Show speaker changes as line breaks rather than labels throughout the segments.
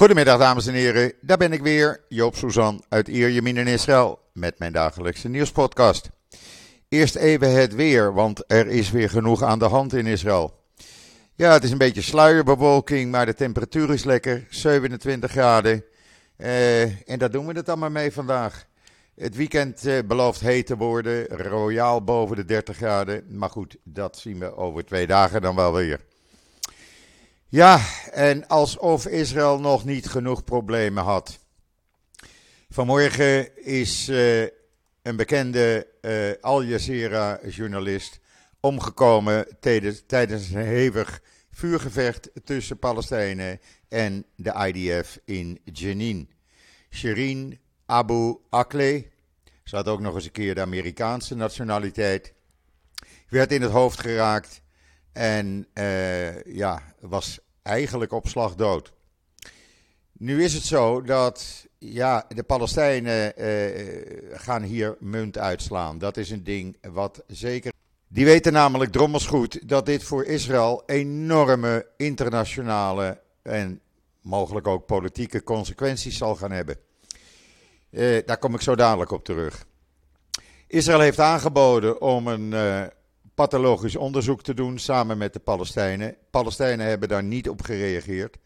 Goedemiddag dames en heren, daar ben ik weer, Joop Suzan uit Ierjemien in Israël met mijn dagelijkse nieuwspodcast. Eerst even het weer, want er is weer genoeg aan de hand in Israël. Ja, het is een beetje sluierbewolking, maar de temperatuur is lekker, 27 graden. Eh, en daar doen we het maar mee vandaag. Het weekend eh, belooft heet te worden, royaal boven de 30 graden. Maar goed, dat zien we over twee dagen dan wel weer. Ja, en alsof Israël nog niet genoeg problemen had. Vanmorgen is uh, een bekende uh, Al Jazeera-journalist omgekomen tijdens een hevig vuurgevecht tussen Palestijnen en de IDF in Jenin. Shirin Abu Akleh, ze had ook nog eens een keer de Amerikaanse nationaliteit, werd in het hoofd geraakt en uh, ja, was eigenlijk op slag dood. Nu is het zo dat ja, de Palestijnen uh, gaan hier munt uitslaan. Dat is een ding wat zeker. Die weten namelijk drommels goed dat dit voor Israël enorme internationale en mogelijk ook politieke consequenties zal gaan hebben. Uh, daar kom ik zo dadelijk op terug. Israël heeft aangeboden om een pathologisch onderzoek te doen samen met de Palestijnen. Palestijnen hebben daar niet op gereageerd.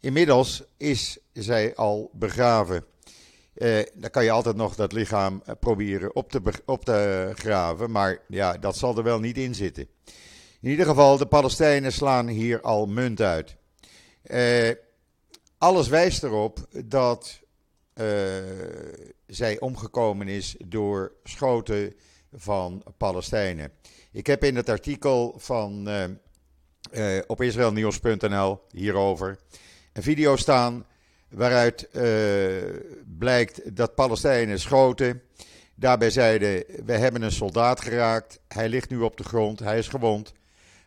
Inmiddels is zij al begraven. Uh, dan kan je altijd nog dat lichaam proberen op te, op graven, maar ja, dat zal er wel niet in zitten. In ieder geval, de Palestijnen slaan hier al munt uit. Uh, alles wijst erop dat uh, zij omgekomen is door schoten van Palestijnen. Ik heb in het artikel van uh, op israelnieuws.nl hierover een video staan waaruit blijkt dat Palestijnen schoten. Daarbij zeiden: We hebben een soldaat geraakt. Hij ligt nu op de grond. Hij is gewond.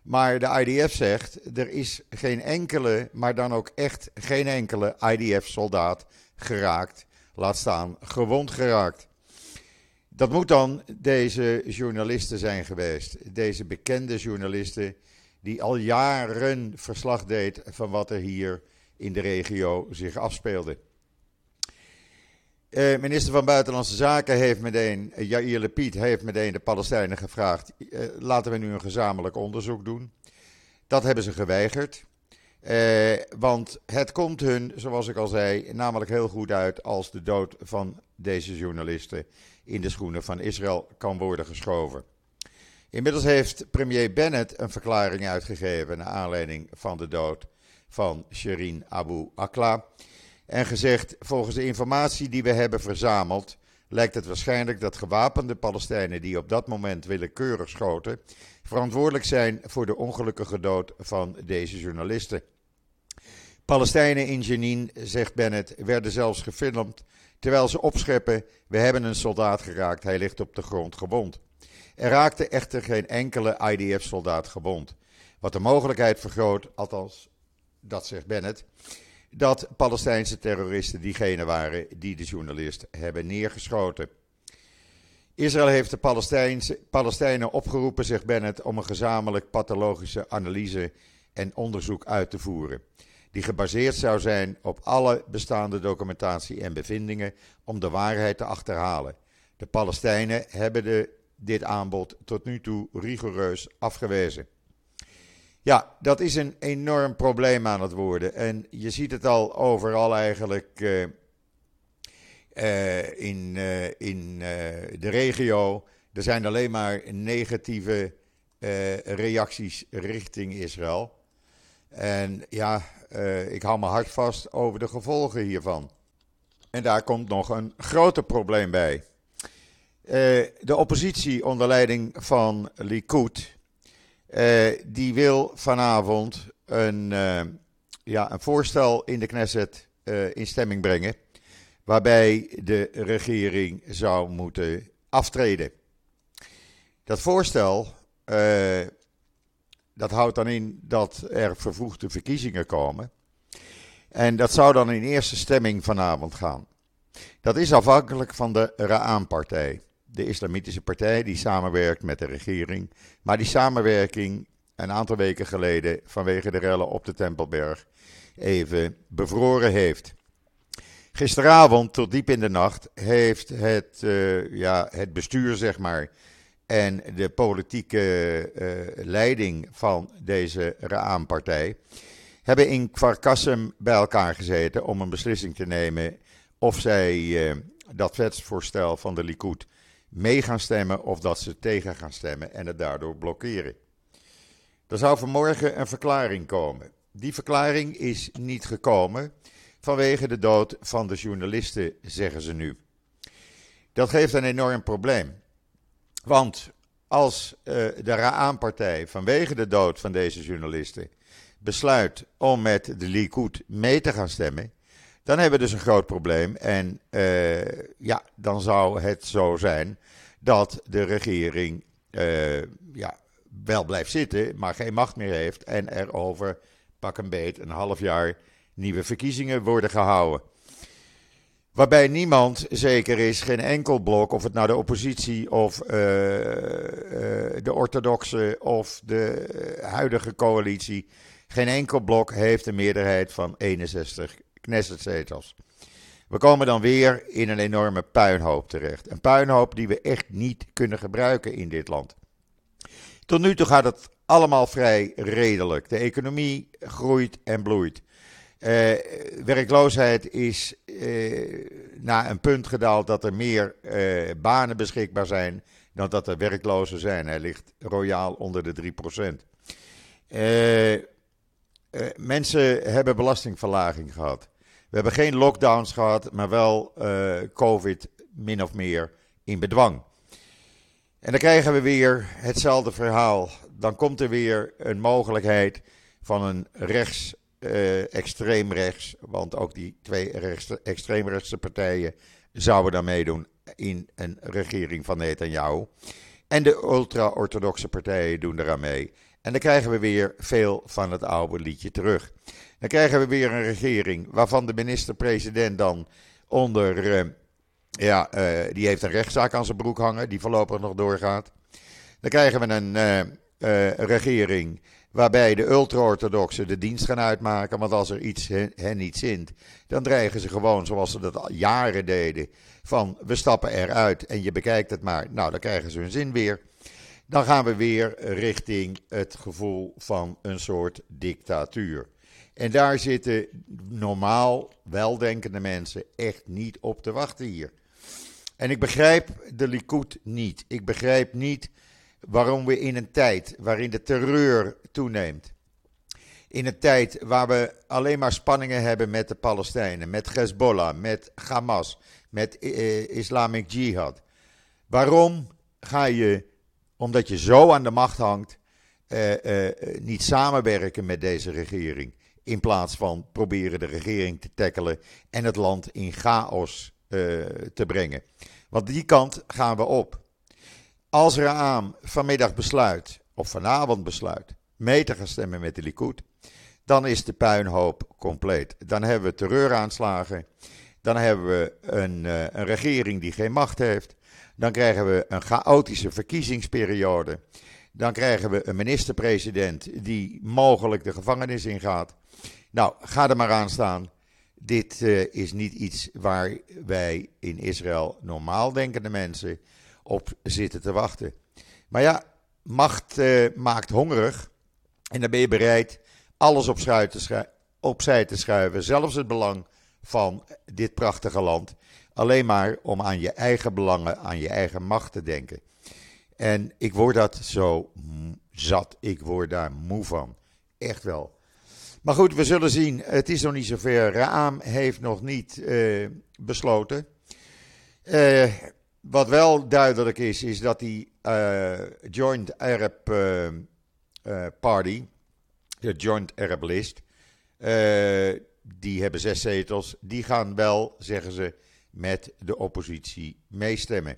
Maar de IDF zegt: er is geen enkele, maar dan ook echt geen enkele IDF-soldaat geraakt. Laat staan gewond geraakt. Dat moet dan deze journalisten zijn geweest. Deze bekende journalisten die al jaren verslag deed van wat er hier in de regio zich afspeelde. Uh, minister van Buitenlandse Zaken heeft meteen, uh, Yair Lapid heeft meteen de Palestijnen gevraagd: uh, laten we nu een gezamenlijk onderzoek doen. Dat hebben ze geweigerd. want het komt hun, zoals ik al zei, namelijk heel goed uit als de dood van deze journalisten in de schoenen van Israël kan worden geschoven. Inmiddels heeft premier Bennett een verklaring uitgegeven naar aanleiding van de dood van Shirin Abu Akla. En gezegd: volgens de informatie die we hebben verzameld, lijkt het waarschijnlijk dat gewapende Palestijnen die op dat moment willekeurig schoten, verantwoordelijk zijn voor de ongelukkige dood van deze journalisten. Palestijnen in Jenin, zegt Bennett, werden zelfs gefilmd terwijl ze opscheppen: We hebben een soldaat geraakt, hij ligt op de grond gewond. Er raakte echter geen enkele IDF-soldaat gewond. Wat de mogelijkheid vergroot, althans, dat zegt Bennett, dat Palestijnse terroristen diegene waren die de journalist hebben neergeschoten. Israël heeft de Palestijnen opgeroepen, zegt Bennett, om een gezamenlijk pathologische analyse en onderzoek uit te voeren. Die gebaseerd zou zijn op alle bestaande documentatie en bevindingen om de waarheid te achterhalen. De Palestijnen hebben de, dit aanbod tot nu toe rigoureus afgewezen. Ja, dat is een enorm probleem aan het worden. En je ziet het al overal eigenlijk uh, uh, in, uh, in de regio. Er zijn alleen maar negatieve reacties richting Israël. En ja, ik hou mijn hart vast over de gevolgen hiervan. En daar komt nog een groter probleem bij. de oppositie onder leiding van Likud uh, die wil vanavond een, ja, een voorstel in de Knesset in stemming brengen. Waarbij de regering zou moeten aftreden. Dat voorstel dat houdt dan in dat er vervroegde verkiezingen komen. En dat zou dan in eerste stemming vanavond gaan. Dat is afhankelijk van de Ra'an-partij de Islamitische Partij, die samenwerkt met de regering. Maar die samenwerking, een aantal weken geleden, vanwege de rellen op de Tempelberg, even bevroren heeft. Gisteravond tot diep in de nacht heeft het, uh, ja, het bestuur, zeg maar, en de politieke uh, leiding van deze Raam-partij hebben in Kvarkassem bij elkaar gezeten om een beslissing te nemen of zij uh, dat wetsvoorstel van de Likud mee gaan stemmen of dat ze tegen gaan stemmen en het daardoor blokkeren. Er zou vanmorgen een verklaring komen. Die verklaring is niet gekomen vanwege de dood van de journalisten, zeggen ze nu. Dat geeft een enorm probleem. Want als uh, de Ra'an-partij vanwege de dood van deze journalisten besluit om met de Likud mee te gaan stemmen, dan hebben we dus een groot probleem. En uh, ja, dan zou het zo zijn dat de regering uh, ja, wel blijft zitten, maar geen macht meer heeft en er over pak een beet een half jaar nieuwe verkiezingen worden gehouden. Waarbij niemand zeker is, geen enkel blok, of het nou de oppositie of uh, uh, de orthodoxe of de huidige coalitie, geen enkel blok heeft een meerderheid van 61 Knessetzetels. We komen dan weer in een enorme puinhoop terecht. Een puinhoop die we echt niet kunnen gebruiken in dit land. Tot nu toe gaat het allemaal vrij redelijk. De economie groeit en bloeit. Uh, werkloosheid is uh, naar een punt gedaald dat er meer uh, banen beschikbaar zijn dan dat er werklozen zijn. Hij ligt royaal onder de 3%. mensen hebben belastingverlaging gehad. We hebben geen lockdowns gehad, maar wel COVID min of meer in bedwang. En dan krijgen we weer hetzelfde verhaal. Dan komt er weer een mogelijkheid van een rechts uh, extreem rechts, want ook die twee rechts, extreemrechtse partijen zouden dan meedoen in een regering van Netanyahu. En de ultra-orthodoxe partijen doen eraan mee. En dan krijgen we weer veel van het oude liedje terug. Dan krijgen we weer een regering waarvan de minister-president dan onder, uh, ja, uh, die heeft een rechtszaak aan zijn broek hangen, die voorlopig nog doorgaat. Dan krijgen we een regering waarbij de ultra-orthodoxen de dienst gaan uitmaken. Want als er iets hen, niet zint, dan dreigen ze gewoon, zoals ze dat al jaren deden, van we stappen eruit en je bekijkt het maar. Nou, dan krijgen ze hun zin weer. Dan gaan we weer richting het gevoel van een soort dictatuur. En daar zitten normaal weldenkende mensen echt niet op te wachten hier. En ik begrijp de Likud niet. Ik begrijp niet waarom we in een tijd waarin de terreur toeneemt, in een tijd waar we alleen maar spanningen hebben met de Palestijnen, met Hezbollah, met Hamas, met eh, Islamic Jihad. Waarom ga je, omdat je zo aan de macht hangt, eh, niet samenwerken met deze regering? In plaats van proberen de regering te tackelen en het land in chaos te brengen. Want die kant gaan we op. Als Raam vanmiddag besluit, of vanavond besluit, mee te gaan stemmen met de Likud, dan is de puinhoop compleet. Dan hebben we terreuraanslagen, dan hebben we een, uh, een regering die geen macht heeft, dan krijgen we een chaotische verkiezingsperiode, dan krijgen we een minister-president die mogelijk de gevangenis ingaat. Nou, ga er maar aan staan. Dit uh, is niet iets waar wij in Israël normaal denkende mensen op zitten te wachten. Maar ja, macht uh, maakt hongerig. En dan ben je bereid alles op te opzij te schuiven. Zelfs het belang van dit prachtige land. Alleen maar om aan je eigen belangen, aan je eigen macht te denken. En ik word dat zo zat. Ik word daar moe van. Echt wel. Maar goed, we zullen zien. Het is nog niet zover. Raam heeft nog niet uh, besloten. Uh, wat wel duidelijk is, is dat die uh, Joint Arab uh, uh, Party, de Joint Arab List, die hebben zes zetels, die gaan wel, zeggen ze, met de oppositie meestemmen.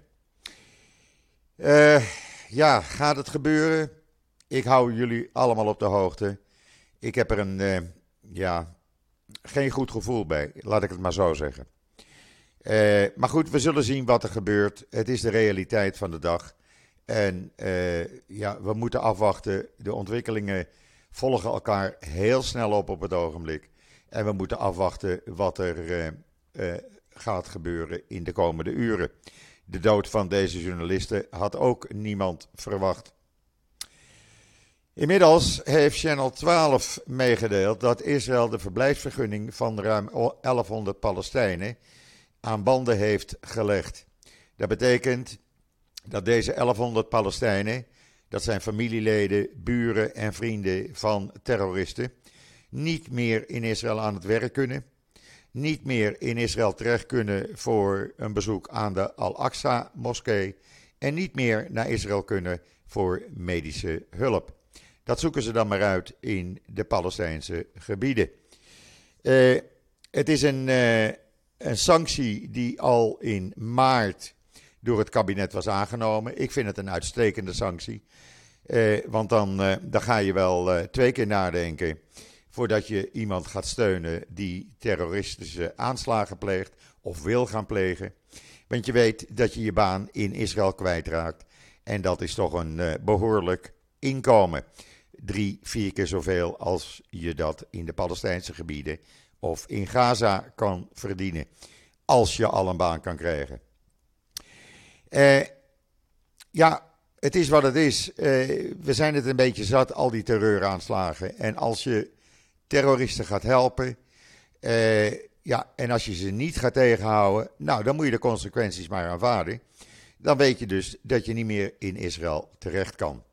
ja, gaat het gebeuren? Ik hou jullie allemaal op de hoogte. Ik heb er een, ja, geen goed gevoel bij, laat ik het maar zo zeggen. Uh, maar goed, we zullen zien wat er gebeurt. Het is de realiteit van de dag. En uh, ja, we moeten afwachten. De ontwikkelingen volgen elkaar heel snel op op het ogenblik. En we moeten afwachten wat er gaat gebeuren in de komende uren. De dood van deze journalisten had ook niemand verwacht. Inmiddels heeft Channel 12 meegedeeld dat Israël de verblijfsvergunning van ruim 1100 Palestijnen aan banden heeft gelegd. Dat betekent dat deze 1100 Palestijnen, dat zijn familieleden, buren en vrienden van terroristen, niet meer in Israël aan het werk kunnen, niet meer in Israël terecht kunnen voor een bezoek aan de Al-Aqsa-moskee en niet meer naar Israël kunnen voor medische hulp. Dat zoeken ze dan maar uit in de Palestijnse gebieden. Uh, het is een, uh, een sanctie die al in maart door het kabinet was aangenomen. Ik vind het een uitstekende sanctie. Uh, want dan, dan ga je wel twee keer nadenken voordat je iemand gaat steunen die terroristische aanslagen pleegt of wil gaan plegen. Want je weet dat je je baan in Israël kwijtraakt. En dat is toch een behoorlijk inkomen drie, vier keer zoveel als je dat in de Palestijnse gebieden of in Gaza kan verdienen. Als je al een baan kan krijgen. Eh, ja, het is wat het is. Eh, we zijn het een beetje zat, al die terreuraanslagen. En als je terroristen gaat helpen. Eh, ja, en als je ze niet gaat tegenhouden. Nou, dan moet je de consequenties maar aanvaarden. Dan weet je dus dat je niet meer in Israël terecht kan.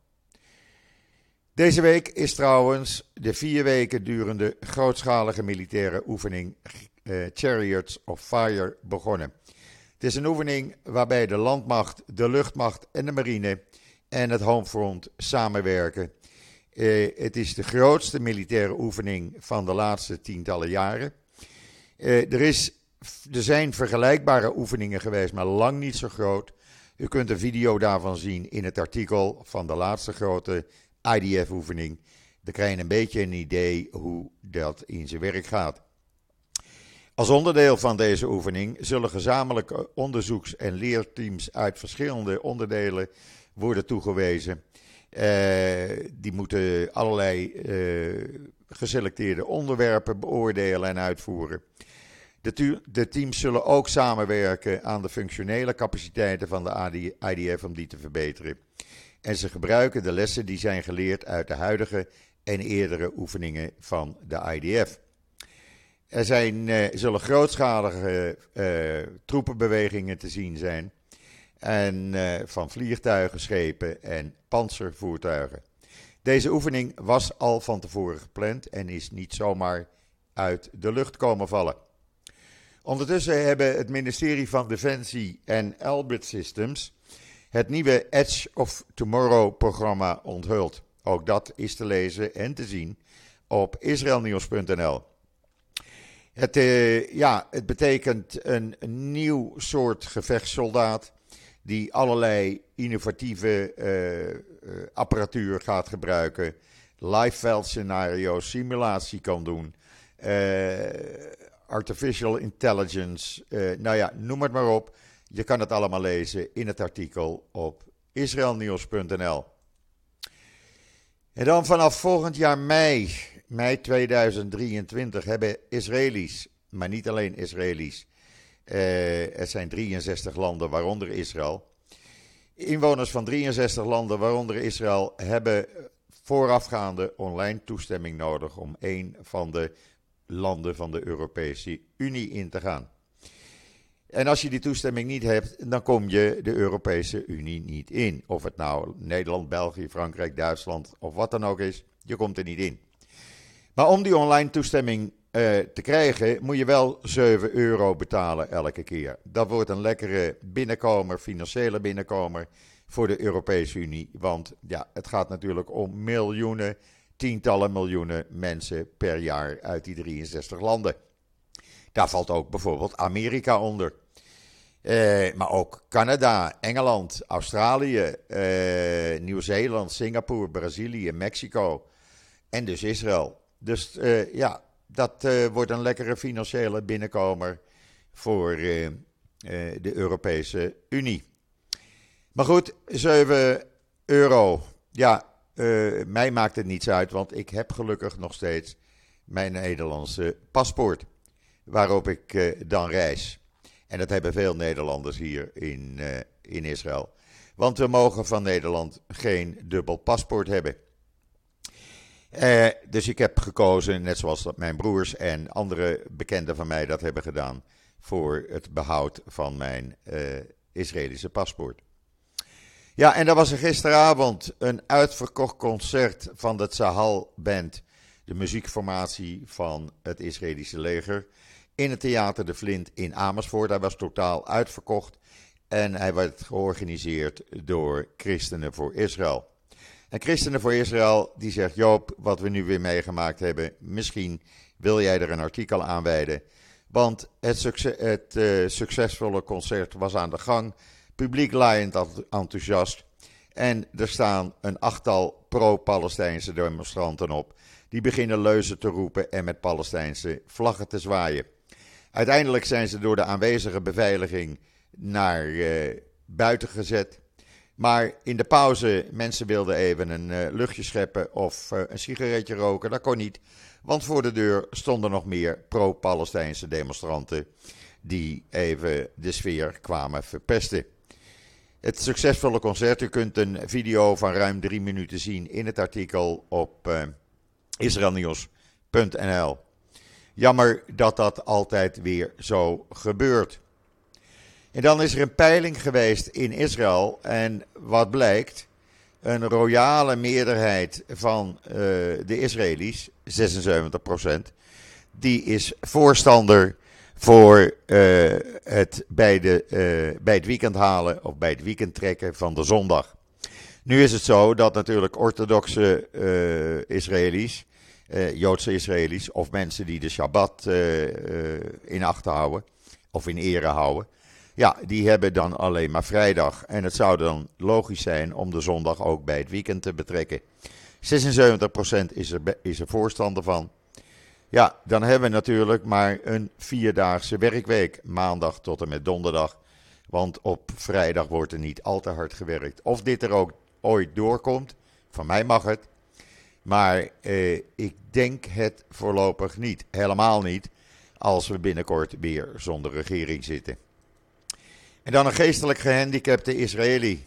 Deze week is trouwens de vier weken durende grootschalige militaire oefening uh, Chariots of Fire begonnen. Het is een oefening waarbij de landmacht, de luchtmacht en de marine en het homefront samenwerken. Uh, het is de grootste militaire oefening van de laatste tientallen jaren. Uh, er, is, er zijn vergelijkbare oefeningen geweest, maar lang niet zo groot. U kunt een video daarvan zien in het artikel van de laatste grote IDF-oefening. Dan krijg je een beetje een idee hoe dat in zijn werk gaat. Als onderdeel van deze oefening zullen gezamenlijke onderzoeks- en leerteams uit verschillende onderdelen worden toegewezen. Uh, die moeten allerlei uh, geselecteerde onderwerpen beoordelen en uitvoeren. De, teams zullen ook samenwerken aan de functionele capaciteiten van de IDF om die te verbeteren. En ze gebruiken de lessen die zijn geleerd uit de huidige en eerdere oefeningen van de IDF. Er zijn, uh, zullen grootschalige uh, troepenbewegingen te zien zijn. En uh, van vliegtuigen, schepen en panzervoertuigen. Deze oefening was al van tevoren gepland en is niet zomaar uit de lucht komen vallen. Ondertussen hebben het ministerie van Defensie en Albert Systems het nieuwe Edge of Tomorrow programma onthuld. Ook dat is te lezen en te zien op israelnieuws.nl. Het, uh, ja, het betekent een, nieuw soort gevechtssoldaat die allerlei innovatieve uh, apparatuur gaat gebruiken, live scenario's, simulatie kan doen, artificial intelligence, nou ja, noem het maar op. Je kan het allemaal lezen in het artikel op israelnieuws.nl. En dan vanaf volgend jaar mei, mei 2023, hebben Israëli's, maar niet alleen Israëli's, eh, het zijn 63 landen, waaronder Israël. Inwoners van 63 landen, waaronder Israël, hebben voorafgaande online toestemming nodig om een van de landen van de Europese Unie in te gaan. En als je die toestemming niet hebt, dan kom je de Europese Unie niet in. Of het nou Nederland, België, Frankrijk, Duitsland of wat dan ook is, je komt er niet in. Maar om die online toestemming uh, te krijgen, moet je wel 7 euro betalen elke keer. Dat wordt een lekkere binnenkomer, financiële binnenkomer voor de Europese Unie. Want ja, het gaat natuurlijk om miljoenen, tientallen miljoenen mensen per jaar uit die 63 landen. Daar valt ook bijvoorbeeld Amerika onder. Eh, maar ook Canada, Engeland, Australië, eh, Nieuw-Zeeland, Singapore, Brazilië, Mexico en dus Israël. Dus eh, ja, dat wordt een lekkere financiële binnenkomer voor de Europese Unie. Maar goed, 7 euro. Ja, mij maakt het niets uit, want ik heb gelukkig nog steeds mijn Nederlandse paspoort, waarop ik dan reis. En dat hebben veel Nederlanders hier in, in Israël. Want we mogen van Nederland geen dubbel paspoort hebben. Uh, dus ik heb gekozen, net zoals dat mijn broers en andere bekenden van mij dat hebben gedaan, voor het behoud van mijn Israëlische paspoort. Ja, en dat was er gisteravond een uitverkocht concert van de Tzahal Band, de muziekformatie van het Israëlische leger, in het Theater de Flint in Amersfoort. Hij was totaal uitverkocht en hij werd georganiseerd door Christenen voor Israël. En Christenen voor Israël die zegt: Joop, wat we nu weer meegemaakt hebben, misschien wil jij er een artikel aan wijden. Want het, succes, het uh, succesvolle concert was aan de gang. Publiek laaiend enthousiast. En er staan een achttal pro-Palestijnse demonstranten op. Die beginnen leuzen te roepen en met Palestijnse vlaggen te zwaaien. Uiteindelijk zijn ze door de aanwezige beveiliging naar uh, buiten gezet. Maar in de pauze, mensen wilden even een uh, luchtje scheppen of uh, een sigaretje roken. Dat kon niet, want voor de deur stonden nog meer pro-Palestijnse demonstranten die even de sfeer kwamen verpesten. Het succesvolle concert, u kunt een video van ruim drie minuten zien in het artikel op israelnieuws.nl. Jammer dat dat altijd weer zo gebeurt. En dan is er een peiling geweest in Israël. En wat blijkt? Een royale meerderheid van uh, de Israëli's, 76%, die is voorstander voor uh, het bij, de, uh, bij het weekend halen of bij het weekend trekken van de zondag. Nu is het zo dat natuurlijk orthodoxe Israëli's, Joodse Israëli's of mensen die de Shabbat in acht houden of in ere houden, ja, die hebben dan alleen maar vrijdag. En het zou dan logisch zijn om de zondag ook bij het weekend te betrekken. 76% is er, is er voorstander van. Ja, dan hebben we natuurlijk maar een vierdaagse werkweek. Maandag tot en met donderdag. Want op vrijdag wordt er niet al te hard gewerkt. Of dit er ook ooit doorkomt, van mij mag het. Maar eh, ik denk het voorlopig niet. Helemaal niet. Als we binnenkort weer zonder regering zitten. En dan een geestelijk gehandicapte Israëli.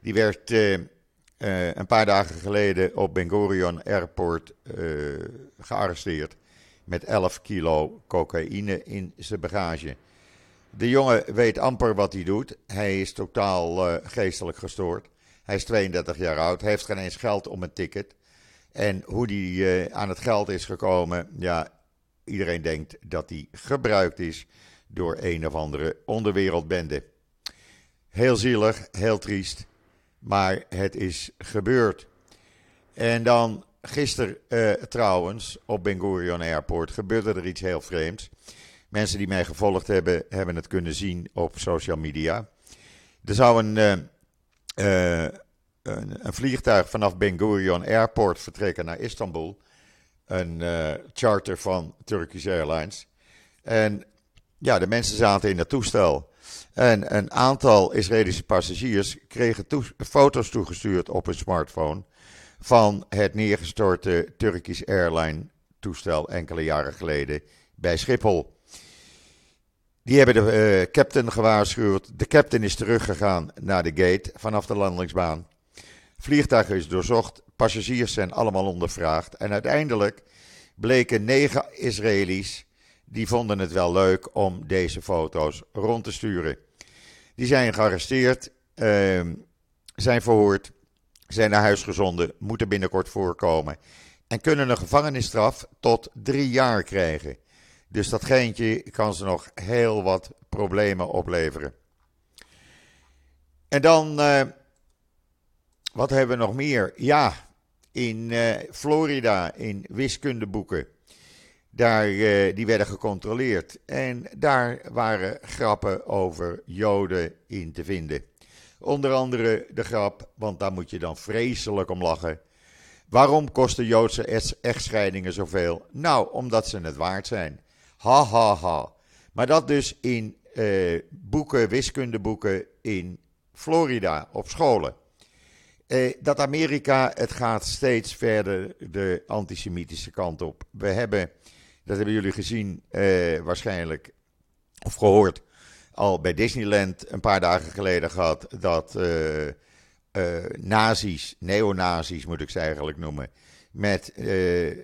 Die werd uh, uh, een paar dagen geleden op Ben Gurion Airport uh, gearresteerd. Met 11 kilo cocaïne in zijn bagage. De jongen weet amper wat hij doet. Hij is totaal geestelijk gestoord. Hij is 32 jaar oud. Hij heeft geen eens geld om een ticket. En hoe hij aan het geld is gekomen, ja, iedereen denkt dat hij gebruikt is door een of andere onderwereldbende. Heel zielig, heel triest, maar het is gebeurd. En dan gisteren uh, trouwens op Ben Gurion Airport gebeurde er iets heel vreemds. Mensen die mij gevolgd hebben, hebben het kunnen zien op social media. Er zou een, uh, een, een, vliegtuig vanaf Ben Gurion Airport vertrekken naar Istanbul. Een charter van Turkish Airlines. En ja, de mensen zaten in het toestel. En een aantal Israëlische passagiers kregen foto's toegestuurd op hun smartphone van het neergestorte Turkish Airline toestel enkele jaren geleden bij Schiphol. Die hebben de uh, captain gewaarschuwd. De captain is teruggegaan naar de gate vanaf de landingsbaan. Vliegtuig is doorzocht. Passagiers zijn allemaal ondervraagd. En uiteindelijk bleken negen Israëli's die vonden het wel leuk om deze foto's rond te sturen. Die zijn gearresteerd, uh, zijn verhoord, zijn naar huis gezonden, moeten binnenkort voorkomen. En kunnen een gevangenisstraf tot drie jaar krijgen. Dus dat geintje kan ze nog heel wat problemen opleveren. En dan, uh, wat hebben we nog meer? Ja, in uh, Florida, in wiskundeboeken daar, uh, die werden gecontroleerd. En daar waren grappen over Joden in te vinden. Onder andere de grap, want daar moet je dan vreselijk om lachen. Waarom kosten Joodse echtscheidingen zoveel? Nou, omdat ze het waard zijn. Ha ha ha. Maar dat dus in uh, boeken, wiskundeboeken in Florida op scholen. Eh, dat Amerika, het gaat steeds verder de antisemitische kant op. We hebben, dat hebben jullie gezien eh, waarschijnlijk, of gehoord, al bij Disneyland een paar dagen geleden gehad, dat uh, uh, nazi's, neonazi's moet ik ze eigenlijk noemen, met uh,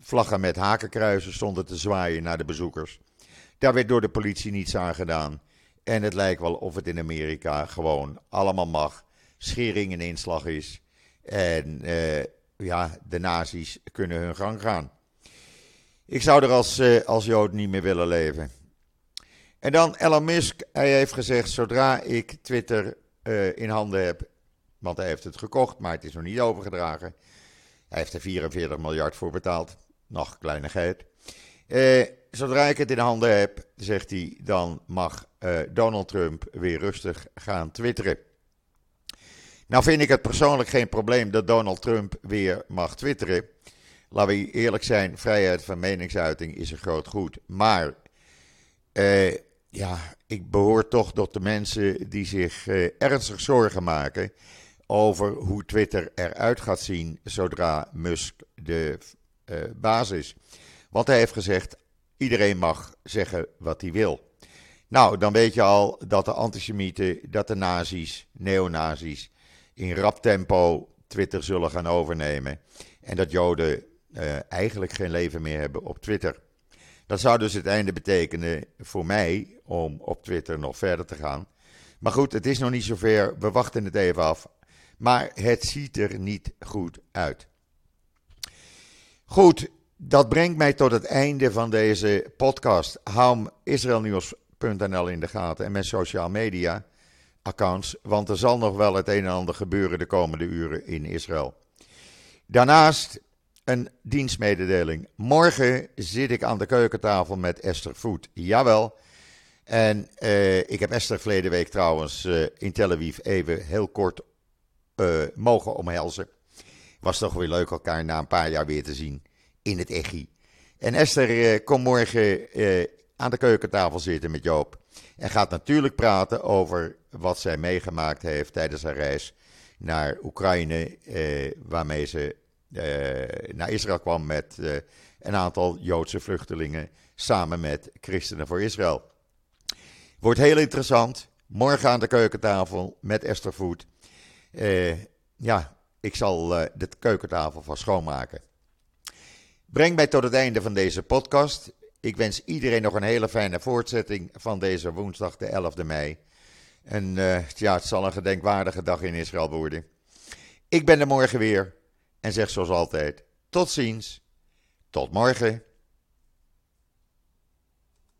vlaggen met hakenkruisen stonden te zwaaien naar de bezoekers. Daar werd door de politie niets aan gedaan. En het lijkt wel of het in Amerika gewoon allemaal mag. Schering en inslag is. En uh, ja, de nazi's kunnen hun gang gaan. Ik zou er als, uh, als Jood niet meer willen leven. En dan Elon Musk. Hij heeft gezegd: zodra ik Twitter uh, in handen heb. Want hij heeft het gekocht, maar het is nog niet overgedragen. Hij heeft er 44 miljard voor betaald. Nog kleinigheid. Zodra ik het in handen heb, zegt hij, dan mag Donald Trump weer rustig gaan twitteren. Nou vind ik het persoonlijk geen probleem dat Donald Trump weer mag twitteren. Laten we eerlijk zijn, vrijheid van meningsuiting is een groot goed. Maar uh, ja, ik behoor toch tot de mensen die zich uh, ernstig zorgen maken over hoe Twitter eruit gaat zien zodra Musk de uh, baas is. Want hij heeft gezegd, iedereen mag zeggen wat hij wil. Nou, dan weet je al dat de antisemieten, dat de nazi's, neonazi's, in rap tempo Twitter zullen gaan overnemen. En dat Joden uh, eigenlijk geen leven meer hebben op Twitter. Dat zou dus het einde betekenen voor mij om op Twitter nog verder te gaan. Maar goed, het is nog niet zover. We wachten het even af. Maar het ziet er niet goed uit. Goed, dat brengt mij tot het einde van deze podcast. Hou israelnieuws.nl in de gaten en mijn social media accounts, want er zal nog wel het een en ander gebeuren de komende uren in Israël. Daarnaast een dienstmededeling. Morgen zit ik aan de keukentafel met Esther Voet. Jawel. En uh, ik heb Esther verleden week trouwens uh, in Tel Aviv even heel kort uh, mogen omhelzen. Was toch weer leuk elkaar na een paar jaar weer te zien in het EGI. En Esther komt morgen aan de keukentafel zitten met Joop. En gaat natuurlijk praten over wat zij meegemaakt heeft tijdens haar reis naar Oekraïne, eh, waarmee ze eh, naar Israël kwam met eh, een aantal Joodse vluchtelingen, samen met Christenen voor Israël. Wordt heel interessant. Morgen aan de keukentafel met Esther Voet. ja, ik zal de keukentafel van schoonmaken. Breng mij tot het einde van deze podcast. Ik wens iedereen nog een hele fijne voortzetting van deze woensdag, de 11e mei. En uh, ja, het zal een gedenkwaardige dag in Israël worden. Ik ben er morgen weer en zeg zoals altijd: tot ziens, tot morgen.